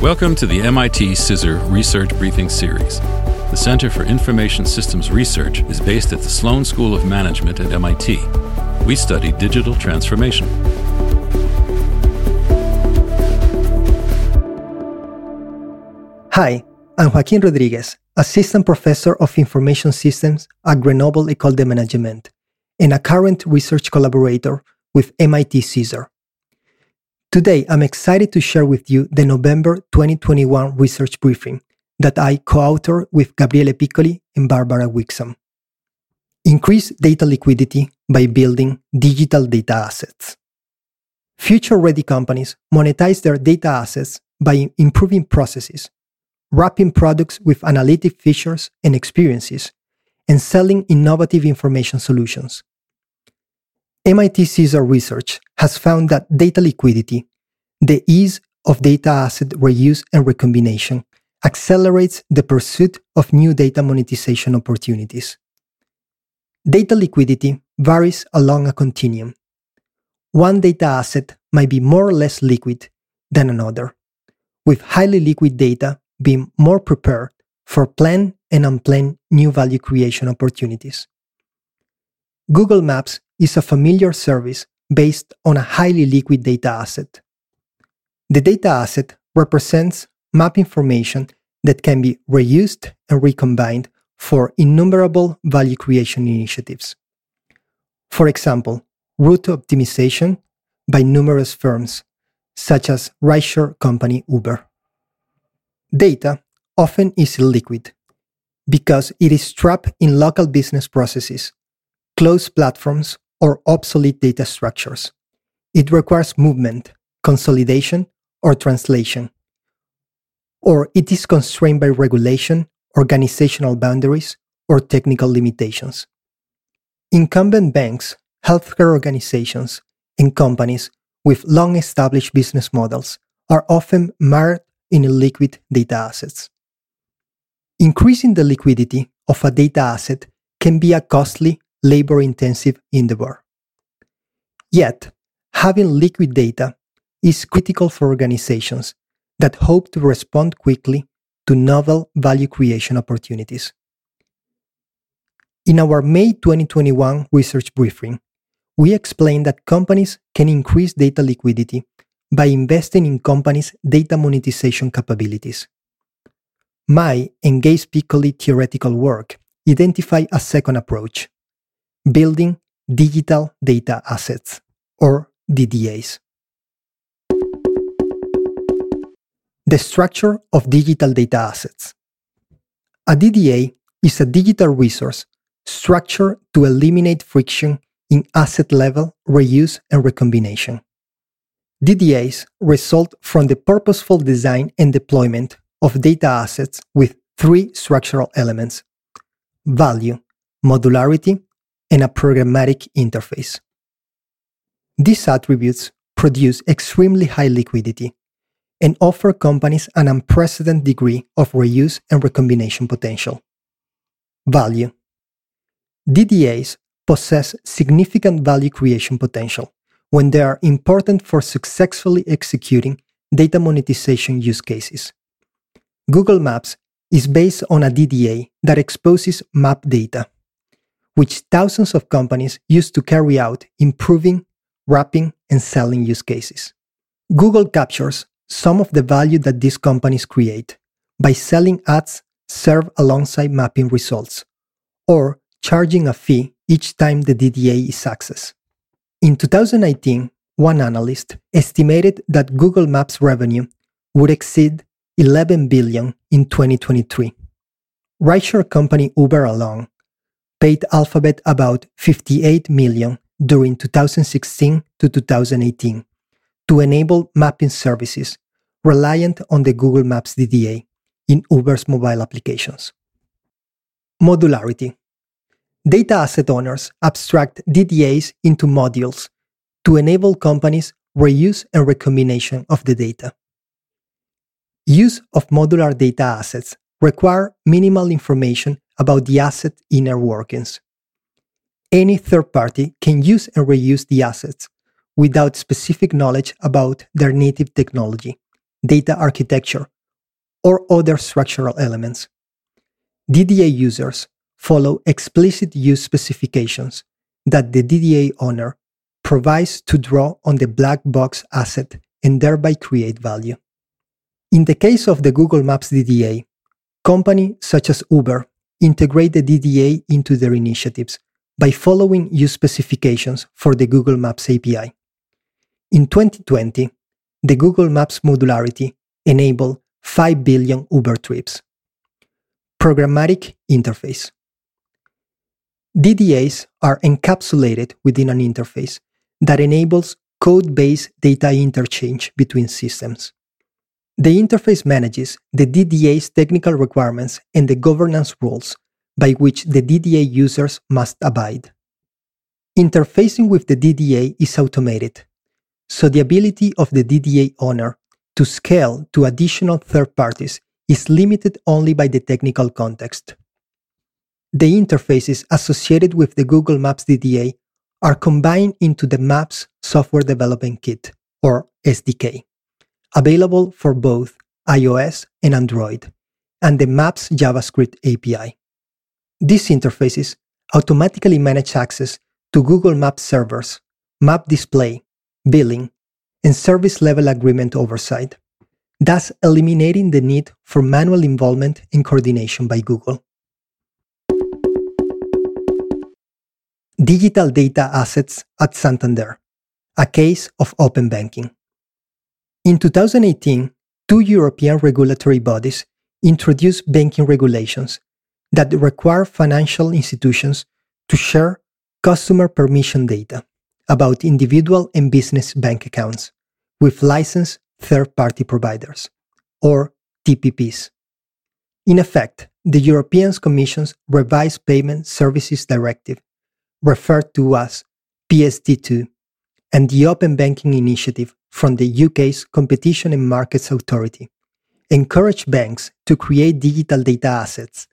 Welcome to the MIT CISR Research Briefing Series. The Center for Information Systems Research is based at the Sloan School of Management at MIT. We study digital transformation. Hi, I'm Joaquin Rodriguez, Assistant Professor of Information Systems at Grenoble École de Management, and a current research collaborator with MIT CISR. Today, I'm excited to share with you the November 2021 research briefing that I co-authored with Gabriele Piccoli and Barbara Wixom. Increase data liquidity by building digital data assets. Future-ready companies monetize their data assets by improving processes, wrapping products with analytic features and experiences, and selling innovative information solutions. MIT CISR research has found that data liquidity, the ease of data asset reuse and recombination, accelerates the pursuit of new data monetization opportunities. Data liquidity varies along a continuum. One data asset might be more or less liquid than another, with highly liquid data being more prepared for planned and unplanned new value creation opportunities. Google Maps is a familiar service based on a highly liquid data asset. The data asset represents map information that can be reused and recombined for innumerable value creation initiatives. For example, route optimization by numerous firms, such as rideshare company Uber. Data often is illiquid because it is trapped in local business processes, closed platforms, or obsolete data structures. It requires movement, consolidation, or translation. Or it is constrained by regulation, organizational boundaries, or technical limitations. Incumbent banks, healthcare organizations, and companies with long established business models are often mired in illiquid data assets. Increasing the liquidity of a data asset can be a costly labor intensive endeavor. Yet, having liquid data is critical for organizations that hope to respond quickly to novel value creation opportunities. In our May 2021 research briefing, we explained that companies can increase data liquidity by investing in companies' data monetization capabilities. My and Gabe Piccoli theoretical work identify a second approach building digital data assets, or DDAs. The structure of digital data assets. A DDA is a digital resource structured to eliminate friction in asset level reuse and recombination. DDAs result from the purposeful design and deployment of data assets with three structural elements value, modularity, and a programmatic interface. These attributes produce extremely high liquidity and offer companies an unprecedented degree of reuse and recombination potential. Value DDAs possess significant value creation potential when they are important for successfully executing data monetization use cases. Google Maps is based on a DDA that exposes map data which thousands of companies use to carry out improving, wrapping, and selling use cases. Google captures some of the value that these companies create by selling ads served alongside mapping results, or charging a fee each time the DDA is accessed. In 2019, one analyst estimated that Google Maps revenue would exceed 11 billion in 2023. Rideshare company Uber alone paid Alphabet about 58 million during 2016 to 2018 to enable mapping services reliant on the Google Maps DDA in Uber's mobile applications. Modularity. Data asset owners abstract DDAs into modules to enable companies reuse and recombination of the data. Use of modular data assets require minimal information about the asset inner workings. Any third party can use and reuse the assets without specific knowledge about their native technology, data architecture, or other structural elements. DDA users follow explicit use specifications that the DDA owner provides to draw on the black box asset and thereby create value. In the case of the Google Maps DDA, companies such as Uber integrate the DDA into their initiatives by following use specifications for the Google Maps API. In 2020, the Google Maps modularity enabled 5 billion Uber trips. Programmatic interface. DDAs are encapsulated within an interface that enables code based data interchange between systems. The interface manages the DDA's technical requirements and the governance rules by which the DDA users must abide. Interfacing with the DDA is automated, so the ability of the DDA owner to scale to additional third parties is limited only by the technical context. The interfaces associated with the Google Maps DDA are combined into the Maps Software Development Kit, or SDK, available for both iOS and Android, and the Maps JavaScript API. These interfaces automatically manage access to Google Maps servers, map display, billing, and service level agreement oversight, thus eliminating the need for manual involvement and coordination by Google. Digital data assets at Santander, a case of open banking. In 2018, two European regulatory bodies introduced banking regulations that require financial institutions to share customer permission data about individual and business bank accounts with licensed third party providers, or TPPs. In effect, the European Commission's revised Payment Services Directive, referred to as PSD2, and the Open Banking Initiative from the UK's Competition and Markets Authority encourage banks to create digital data assets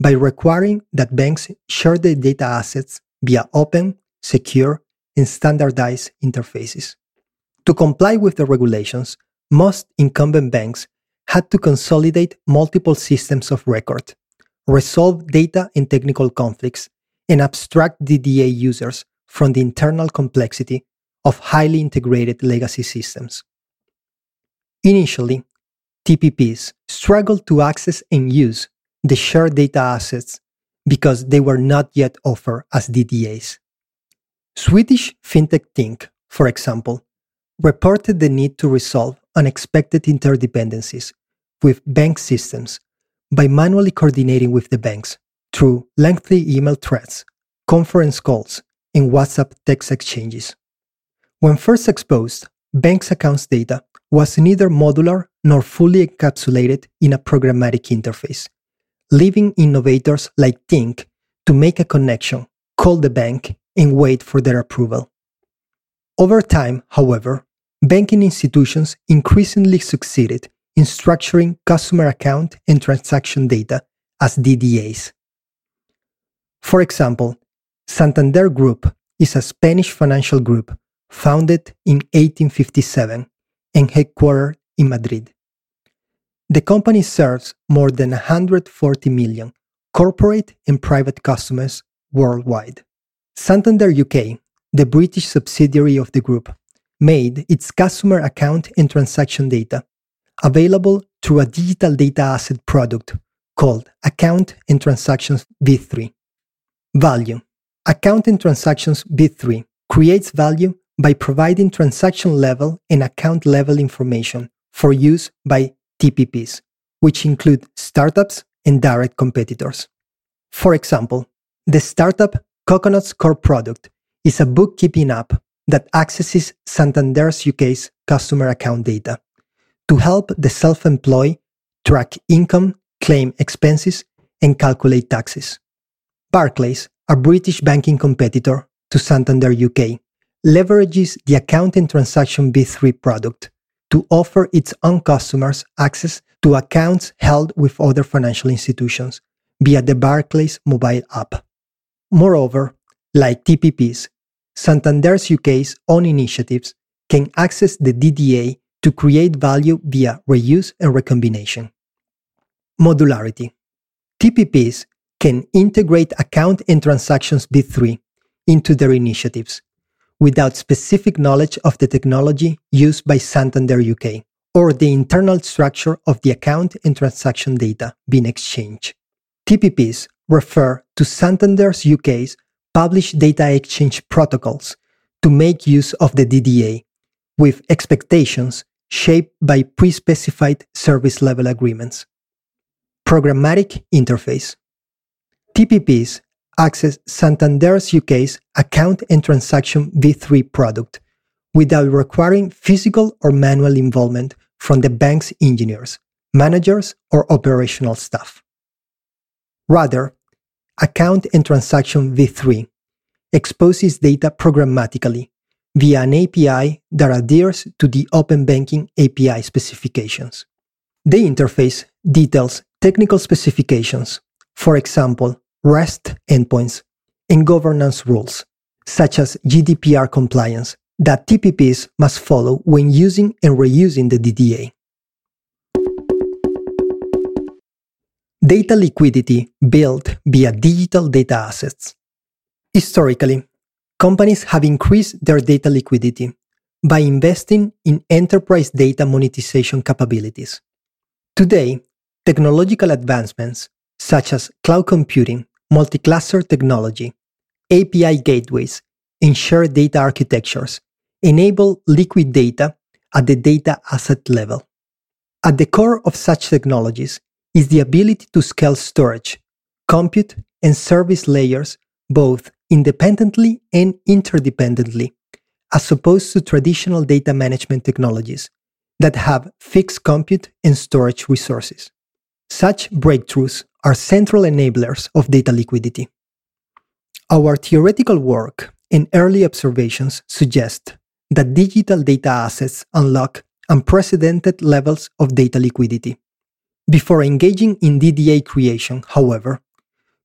by requiring that banks share their data assets via open, secure, and standardized interfaces. To comply with the regulations, most incumbent banks had to consolidate multiple systems of record, resolve data and technical conflicts, and abstract DDA users from the internal complexity of highly integrated legacy systems. Initially, TPPs struggled to access and use the shared data assets because they were not yet offered as DDAs. Swedish fintech Tink, for example, reported the need to resolve unexpected interdependencies with bank systems by manually coordinating with the banks through lengthy email threads, conference calls, and WhatsApp text exchanges. When first exposed, banks' accounts data was neither modular nor fully encapsulated in a programmatic interface, leaving innovators like Tink to make a connection, call the bank, and wait for their approval. Over time, however, banking institutions increasingly succeeded in structuring customer account and transaction data as DDAs. For example, Santander Group is a Spanish financial group founded in 1857 and headquartered in Madrid. The company serves more than 140 million corporate and private customers worldwide. Santander UK, the British subsidiary of the group, made its customer account and transaction data available through a digital data asset product called Account and Transactions V3. Value Account and Transactions V3 creates value by providing transaction level and account level information for use by TPPs, which include startups and direct competitors. For example, the startup Coconut's core product is a bookkeeping app that accesses Santander's UK's customer account data to help the self employed track income, claim expenses, and calculate taxes. Barclays, a British banking competitor to Santander UK, leverages the Account and Transaction V3 product to offer its own customers access to accounts held with other financial institutions via the Barclays mobile app. Moreover, like TPPs, Santander's UK's own initiatives can access the DDA to create value via reuse and recombination. Modularity. TPPs can integrate account and transactions V3 into their initiatives without specific knowledge of the technology used by Santander UK or the internal structure of the account and transaction data being exchanged. TPPs refer to Santander's UK's published data exchange protocols to make use of the DDA with expectations shaped by pre specified service level agreements. Programmatic interface. TPPs access Santander's UK's account and transaction V3 product without requiring physical or manual involvement from the bank's engineers, managers, or operational staff. Rather, account and transaction V3 exposes data programmatically via an API that adheres to the Open Banking API specifications. The interface details technical specifications, for example, REST endpoints, and governance rules, such as GDPR compliance, that TPPs must follow when using and reusing the DDA. Data liquidity built via digital data assets. Historically, companies have increased their data liquidity by investing in enterprise data monetization capabilities. Today, technological advancements such as cloud computing, multi-cluster technology, API gateways, and shared data architectures enable liquid data at the data asset level. At the core of such technologies is the ability to scale storage, compute, and service layers both independently and interdependently, as opposed to traditional data management technologies that have fixed compute and storage resources. Such breakthroughs are central enablers of data liquidity. Our theoretical work and early observations suggest that digital data assets unlock unprecedented levels of data liquidity. Before engaging in DDA creation, however,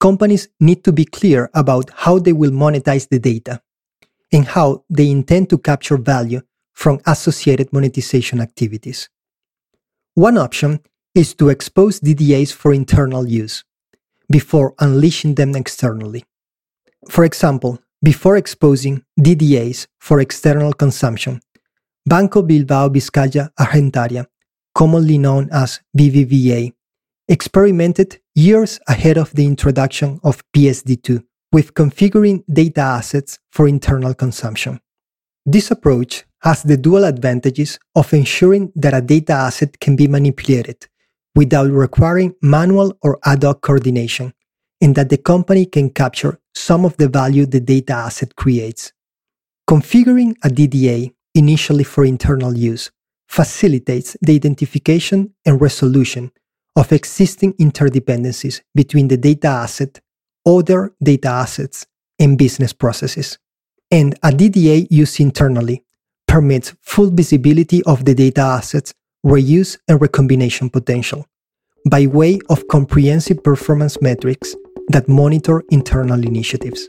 companies need to be clear about how they will monetize the data and how they intend to capture value from associated monetization activities. One option is to expose DDAs for internal use before unleashing them externally. For example, before exposing DDAs for external consumption, Banco Bilbao Vizcaya Argentaria, commonly known as BBVA, experimented years ahead of the introduction of PSD2 with configuring data assets for internal consumption. This approach has the dual advantages of ensuring that a data asset can be manipulated without requiring manual or ad hoc coordination, and that the company can capture some of the value the data asset creates. Configuring a DDA initially for internal use facilitates the identification and resolution of existing interdependencies between the data asset, other data assets, and business processes. And a DDA used internally permits full visibility of the data assets reuse, and recombination potential by way of comprehensive performance metrics that monitor internal initiatives.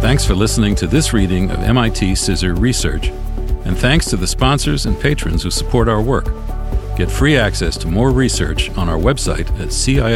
Thanks for listening to this reading of MIT CISR Research, and thanks to the sponsors and patrons who support our work. Get free access to more research on our website at cisr.mit.edu.